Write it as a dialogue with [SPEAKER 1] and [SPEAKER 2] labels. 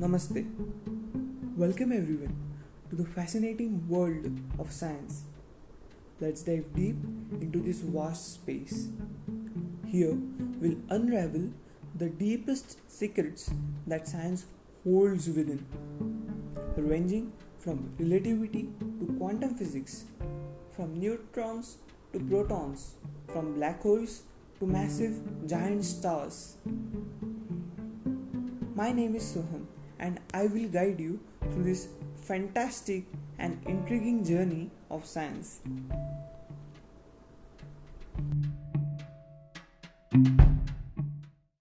[SPEAKER 1] Namaste. Welcome everyone to the fascinating world of science. Let's dive deep into this vast space. Here we'll unravel the deepest secrets that science holds within, ranging from relativity to quantum physics, from neutrons to protons, from black holes to massive giant stars. My name is Soham and I will guide you through this fantastic and intriguing journey of science.